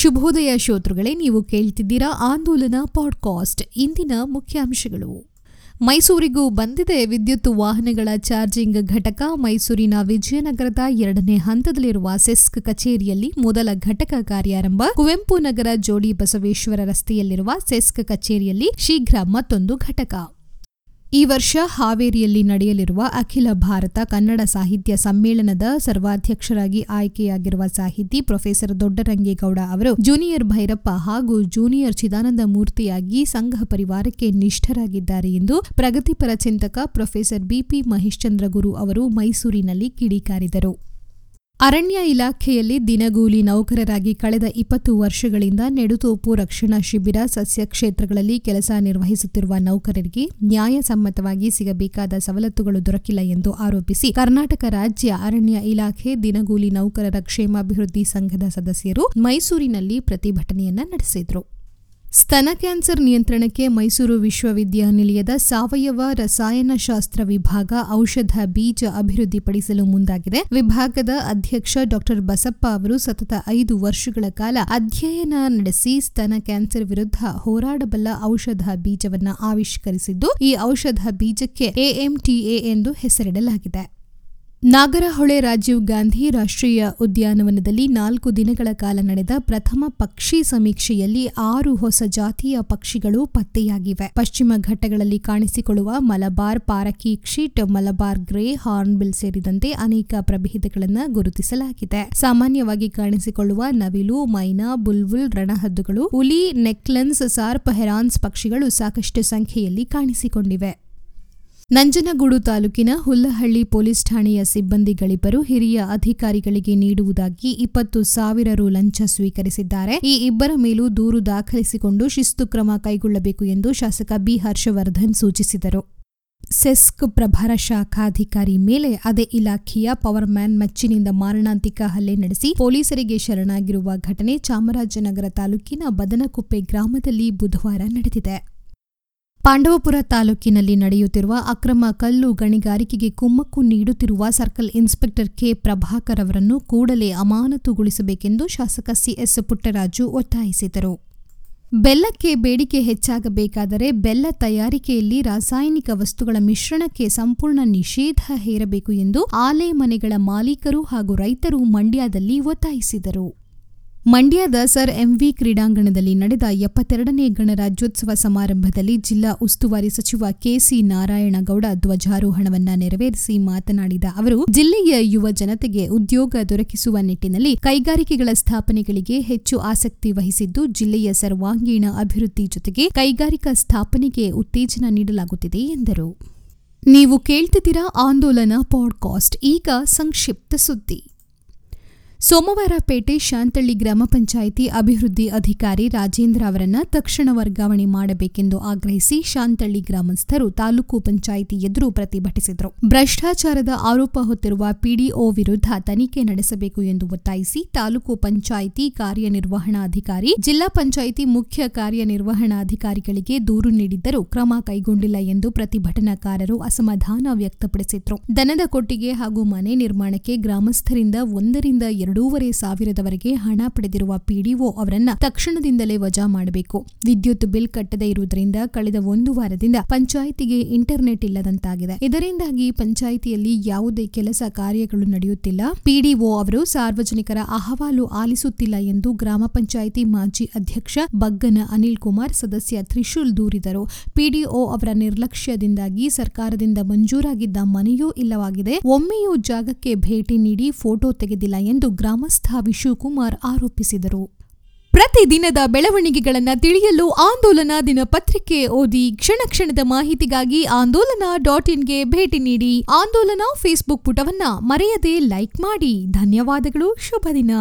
ಶುಭೋದಯ ಶ್ರೋತೃಗಳೇ, ನೀವು ಕೇಳ್ತಿದ್ದೀರಾ ಆಂದೋಲನ ಪಾಡ್ಕಾಸ್ಟ್. ಇಂದಿನ ಮುಖ್ಯಾಂಶಗಳು. ಮೈಸೂರಿಗೂ ಬಂದಿದೆ ವಿದ್ಯುತ್ ವಾಹನಗಳ ಚಾರ್ಜಿಂಗ್ ಘಟಕ. ಮೈಸೂರಿನ ವಿಜಯನಗರದ ಎರಡನೇ ಹಂತದಲ್ಲಿರುವ ಸೆಸ್ಕ್ ಕಚೇರಿಯಲ್ಲಿ ಮೊದಲ ಘಟಕ ಕಾರ್ಯಾರಂಭ. ಕುವೆಂಪು ನಗರ ಜೋಡಿ ಬಸವೇಶ್ವರ ರಸ್ತೆಯಲ್ಲಿರುವ ಸೆಸ್ಕ್ ಕಚೇರಿಯಲ್ಲಿ ಶೀಘ್ರ ಮತ್ತೊಂದು ಘಟಕ. ಈ ವರ್ಷ ಹಾವೇರಿಯಲ್ಲಿ ನಡೆಯಲಿರುವ ಅಖಿಲ ಭಾರತ ಕನ್ನಡ ಸಾಹಿತ್ಯ ಸಮ್ಮೇಳನದ ಸರ್ವಾಧ್ಯಕ್ಷರಾಗಿ ಆಯ್ಕೆಯಾಗಿರುವ ಸಾಹಿತಿ ಪ್ರೊಫೆಸರ್ ದೊಡ್ಡರಂಗೇಗೌಡ ಅವರು ಜೂನಿಯರ್ ಭೈರಪ್ಪ ಹಾಗೂ ಜೂನಿಯರ್ ಚಿದಾನಂದ ಮೂರ್ತಿಯಾಗಿ ಸಂಘ ಪರಿವಾರಕ್ಕೆ ನಿಷ್ಠರಾಗಿದ್ದಾರೆ ಎಂದು ಪ್ರಗತಿಪರ ಚಿಂತಕ ಪ್ರೊಫೆಸರ್ ಬಿಪಿ ಮಹೇಶ್ಚಂದ್ರ ಗುರು ಅವರು ಮೈಸೂರಿನಲ್ಲಿ ಕಿಡಿಕಾರಿದರು. ಅರಣ್ಯ ಇಲಾಖೆಯಲ್ಲಿ ದಿನಗೂಲಿ ನೌಕರರಾಗಿ ಕಳೆದ ಇಪ್ಪತ್ತು ವರ್ಷಗಳಿಂದ ನೆಡುತೋಪು ರಕ್ಷಣಾ ಶಿಬಿರ ಸಸ್ಯ ಕ್ಷೇತ್ರಗಳಲ್ಲಿ ಕೆಲಸ ನಿರ್ವಹಿಸುತ್ತಿರುವ ನೌಕರರಿಗೆ ನ್ಯಾಯಸಮ್ಮತವಾಗಿ ಸಿಗಬೇಕಾದ ಸವಲತ್ತುಗಳು ದೊರಕಿಲ್ಲ ಎಂದು ಆರೋಪಿಸಿ ಕರ್ನಾಟಕ ರಾಜ್ಯ ಅರಣ್ಯ ಇಲಾಖೆ ದಿನಗೂಲಿ ನೌಕರರ ಕ್ಷೇಮಾಭಿವೃದ್ಧಿ ಸಂಘದ ಸದಸ್ಯರು ಮೈಸೂರಿನಲ್ಲಿ ಪ್ರತಿಭಟನೆಯನ್ನ ನಡೆಸಿದರು. ಸ್ತನ ಕ್ಯಾನ್ಸರ್ ನಿಯಂತ್ರಣಕ್ಕೆ ಮೈಸೂರು ವಿಶ್ವವಿದ್ಯಾನಿಲಯದ ಸಾವಯವ ರಸಾಯನಶಾಸ್ತ್ರ ವಿಭಾಗ ಔಷಧ ಬೀಜ ಅಭಿವೃದ್ಧಿಪಡಿಸಲು ಮುಂದಾಗಿದೆ. ವಿಭಾಗದ ಅಧ್ಯಕ್ಷ ಡಾಕ್ಟರ್ ಬಸಪ್ಪ ಅವರು ಸತತ ಐದು ವರ್ಷಗಳ ಕಾಲ ಅಧ್ಯಯನ ನಡೆಸಿ ಸ್ತನ ಕ್ಯಾನ್ಸರ್ ವಿರುದ್ಧ ಹೋರಾಡಬಲ್ಲ ಔಷಧ ಬೀಜವನ್ನು ಆವಿಷ್ಕರಿಸಿದ್ದು, ಈ ಔಷಧ ಬೀಜಕ್ಕೆ ಎಎಂಟಿಎ ಎಂದು ಹೆಸರಿಡಲಾಗಿದೆ. ನಾಗರಹೊಳೆ ರಾಜೀವ್ ಗಾಂಧಿ ರಾಷ್ಟ್ರೀಯ ಉದ್ಯಾನವನದಲ್ಲಿ ನಾಲ್ಕು ದಿನಗಳ ಕಾಲ ನಡೆದ ಪ್ರಥಮ ಪಕ್ಷಿ ಸಮೀಕ್ಷೆಯಲ್ಲಿ ಆರು ಹೊಸ ಜಾತಿಯ ಪಕ್ಷಿಗಳು ಪತ್ತೆಯಾಗಿವೆ. ಪಶ್ಚಿಮ ಘಟ್ಟಗಳಲ್ಲಿ ಕಾಣಿಸಿಕೊಳ್ಳುವ Malabar parakeet, Malabar grey, hornbill ಸೇರಿದಂತೆ ಅನೇಕ ಪ್ರಭೇದಗಳನ್ನು ಗುರುತಿಸಲಾಗಿದೆ. ಸಾಮಾನ್ಯವಾಗಿ ಕಾಣಿಸಿಕೊಳ್ಳುವ ನವಿಲು, ಮೈನಾ, ಬುಲ್ಬುಲ್ ರಣಹದ್ದುಗಳು, ಹುಲಿ, ನೆಕ್ಲೆನ್ಸ್, ಸಾರ್ಪ್, ಹೆರಾನ್ಸ್ ಪಕ್ಷಿಗಳು ಸಾಕಷ್ಟು ಸಂಖ್ಯೆಯಲ್ಲಿ ಕಾಣಿಸಿಕೊಂಡಿವೆ. ನಂಜನಗೂಡು ತಾಲೂಕಿನ ಹುಲ್ಲಹಳ್ಳಿ ಪೊಲೀಸ್ ಠಾಣೆಯ ಸಿಬ್ಬಂದಿಗಳಿಬ್ಬರು ಹಿರಿಯ ಅಧಿಕಾರಿಗಳಿಗೆ ನೀಡುವುದಾಗಿ ಇಪ್ಪತ್ತು ಸಾವಿರ ರು ಲಂಚ ಸ್ವೀಕರಿಸಿದ್ದಾರೆ. ಈ ಇಬ್ಬರ ಮೇಲೂ ದೂರು ದಾಖಲಿಸಿಕೊಂಡು ಶಿಸ್ತು ಕ್ರಮ ಕೈಗೊಳ್ಳಬೇಕು ಎಂದು ಶಾಸಕ ಬಿ ಹರ್ಷವರ್ಧನ್ ಸೂಚಿಸಿದರು. ಸೆಸ್ಕ್ ಪ್ರಭಾರ ಶಾಖಾಧಿಕಾರಿ ಮೇಲೆ ಅದೇ ಇಲಾಖೆಯ ಪವರ್ ಮ್ಯಾನ್ ಮಚ್ಚಿನಿಂದ ಮಾರಣಾಂತಿಕ ಹಲ್ಲೆ ನಡೆಸಿ ಪೊಲೀಸರಿಗೆ ಶರಣಾಗಿರುವ ಘಟನೆ ಚಾಮರಾಜನಗರ ತಾಲೂಕಿನ ಬದನಕುಪ್ಪೆ ಗ್ರಾಮದಲ್ಲಿ ಬುಧವಾರ ನಡೆದಿದೆ. ಪಾಂಡವಪುರ ತಾಲೂಕಿನಲ್ಲಿ ನಡೆಯುತ್ತಿರುವ ಅಕ್ರಮ ಕಲ್ಲು ಗಣಿಗಾರಿಕೆಗೆ ಕುಮ್ಮಕ್ಕು ನೀಡುತ್ತಿರುವ ಸರ್ಕಲ್ ಇನ್ಸ್ಪೆಕ್ಟರ್ ಕೆ ಪ್ರಭಾಕರ್ ಅವರನ್ನು ಕೂಡಲೇ ಅಮಾನತುಗೊಳಿಸಬೇಕೆಂದು ಶಾಸಕ ಸಿಎಸ್ ಪುಟ್ಟರಾಜು ಒತ್ತಾಯಿಸಿದರು. ಬೆಲ್ಲಕ್ಕೆ ಬೇಡಿಕೆ ಹೆಚ್ಚಾಗಬೇಕಾದರೆ ಬೆಲ್ಲ ತಯಾರಿಕೆಯಲ್ಲಿ ರಾಸಾಯನಿಕ ವಸ್ತುಗಳ ಮಿಶ್ರಣಕ್ಕೆ ಸಂಪೂರ್ಣ ನಿಷೇಧ ಹೇರಬೇಕು ಎಂದು ಆಲೆ ಮನೆಗಳ ಮಾಲೀಕರು ಹಾಗೂ ರೈತರು ಮಂಡ್ಯದಲ್ಲಿ ಒತ್ತಾಯಿಸಿದರು. ಮಂಡ್ಯದ ಸರ್ ಎಂವಿ ಕ್ರೀಡಾಂಗಣದಲ್ಲಿ ನಡೆದ ಎಪ್ಪತ್ತೆರಡನೇ ಗಣರಾಜ್ಯೋತ್ಸವ ಸಮಾರಂಭದಲ್ಲಿ ಜಿಲ್ಲಾ ಉಸ್ತುವಾರಿ ಸಚಿವ ಕೆಸಿ ನಾರಾಯಣಗೌಡ ಧ್ವಜಾರೋಹಣವನ್ನ ನೆರವೇರಿಸಿ ಮಾತನಾಡಿದ ಅವರು, ಜಿಲ್ಲೆಯ ಯುವ ಜನತೆಗೆ ಉದ್ಯೋಗ ದೊರಕಿಸುವ ನಿಟ್ಟಿನಲ್ಲಿ ಕೈಗಾರಿಕೆಗಳ ಸ್ಥಾಪನೆಗಳಿಗೆ ಹೆಚ್ಚು ಆಸಕ್ತಿ ವಹಿಸಿದ್ದು, ಜಿಲ್ಲೆಯ ಸರ್ವಾಂಗೀಣ ಅಭಿವೃದ್ಧಿ ಜೊತೆಗೆ ಕೈಗಾರಿಕಾ ಸ್ಥಾಪನೆಗೆ ಉತ್ತೇಜನ ನೀಡಲಾಗುತ್ತಿದೆ ಎಂದರು. ನೀವು ಕೇಳ್ತಿದ್ದೀರಾ ಆಂದೋಲನ ಪಾಡ್ಕಾಸ್ಟ್, ಈಗ ಸಂಕ್ಷಿಪ್ತ ಸುದ್ದಿ. ಸೋಮವಾರ ಪೇಟೆ ಶಾಂತಳ್ಳಿ ಗ್ರಾಮ ಪಂಚಾಯಿತಿ ಅಭಿವೃದ್ಧಿ ಅಧಿಕಾರಿ ರಾಜೇಂದ್ರ ಅವರನ್ನ ತಕ್ಷಣ ವರ್ಗಾವಣೆ ಮಾಡಬೇಕೆಂದು ಆಗ್ರಹಿಸಿ ಶಾಂತಳ್ಳಿ ಗ್ರಾಮಸ್ಥರು ತಾಲೂಕು ಪಂಚಾಯಿತಿ ಎದುರು ಪ್ರತಿಭಟಿಸಿದರು. ಭ್ರಷ್ಟಾಚಾರದ ಆರೋಪ ಹೊತ್ತಿರುವ ಪಿಡಿಒ ವಿರುದ್ಧ ತನಿಖೆ ನಡೆಸಬೇಕು ಎಂದು ಒತ್ತಾಯಿಸಿ ತಾಲೂಕು ಪಂಚಾಯಿತಿ ಕಾರ್ಯನಿರ್ವಹಣಾಧಿಕಾರಿ, ಜಿಲ್ಲಾ ಪಂಚಾಯಿತಿ ಮುಖ್ಯ ಕಾರ್ಯನಿರ್ವಹಣಾಧಿಕಾರಿಗಳಿಗೆ ದೂರು ನೀಡಿದ್ದರೂ ಕ್ರಮ ಕೈಗೊಂಡಿಲ್ಲ ಎಂದು ಪ್ರತಿಭಟನಾಕಾರರು ಅಸಮಾಧಾನ ವ್ಯಕ್ತಪಡಿಸಿದರು. ದನದ ಕೊಟ್ಟಿಗೆ ಹಾಗೂ ಮನೆ ನಿರ್ಮಾಣಕ್ಕೆ ಗ್ರಾಮಸ್ಥರಿಂದ ಒಂದರಿಂದ ಎರಡೂವರೆ ಸಾವಿರದವರೆಗೆ ಹಣ ಪಡೆದಿರುವ ಪಿಡಿಒ ಅವರನ್ನ ತಕ್ಷಣದಿಂದಲೇ ವಜಾ ಮಾಡಬೇಕು. ವಿದ್ಯುತ್ ಬಿಲ್ ಕಟ್ಟದೇ ಇರುವುದರಿಂದ ಕಳೆದ ಒಂದು ವಾರದಿಂದ ಪಂಚಾಯಿತಿಗೆ ಇಂಟರ್ನೆಟ್ ಇಲ್ಲದಂತಾಗಿದೆ. ಇದರಿಂದಾಗಿ ಪಂಚಾಯಿತಿಯಲ್ಲಿ ಯಾವುದೇ ಕೆಲಸ ಕಾರ್ಯಗಳು ನಡೆಯುತ್ತಿಲ್ಲ. ಪಿಡಿಒ ಅವರು ಸಾರ್ವಜನಿಕರ ಅಹವಾಲು ಆಲಿಸುತ್ತಿಲ್ಲ ಎಂದು ಗ್ರಾಮ ಪಂಚಾಯಿತಿ ಮಾಜಿ ಅಧ್ಯಕ್ಷ ಬಗ್ಗನ ಅನಿಲ್ ಕುಮಾರ್, ಸದಸ್ಯ ತ್ರಿಶೂಲ್ ದೂರಿದರು. ಪಿಡಿಒ ಅವರ ನಿರ್ಲಕ್ಷ್ಯದಿಂದಾಗಿ ಸರ್ಕಾರದಿಂದ ಮಂಜೂರಾಗಿದ್ದ ಮನೆಯೂ ಇಲ್ಲವಾಗಿದೆ. ಒಮ್ಮೆಯೂ ಜಾಗಕ್ಕೆ ಭೇಟಿ ನೀಡಿ ಫೋಟೋ ತೆಗೆದಿಲ್ಲ ಎಂದು ಗ್ರಾಮಸ್ಥ ವಿಶುಕುಮಾರ್ ಆರೋಪಿಸಿದರು. ಪ್ರತಿದಿನದ ಬೆಳವಣಿಗೆಗಳನ್ನು ತಿಳಿಯಲು ಆಂದೋಲನ ದಿನಪತ್ರಿಕೆ ಓದಿ ಕ್ಷಣ ಕ್ಷಣದ ಮಾಹಿತಿಗಾಗಿ ಆಂದೋಲನ ಡಾಟ್ ಇನ್ಗೆ ಭೇಟಿ ನೀಡಿ ಆಂದೋಲನ ಫೇಸ್ಬುಕ್ ಪುಟವನ್ನ ಮರೆಯದೆ ಲೈಕ್ ಮಾಡಿ. ಧನ್ಯವಾದಗಳು. ಶುಭ ದಿನ.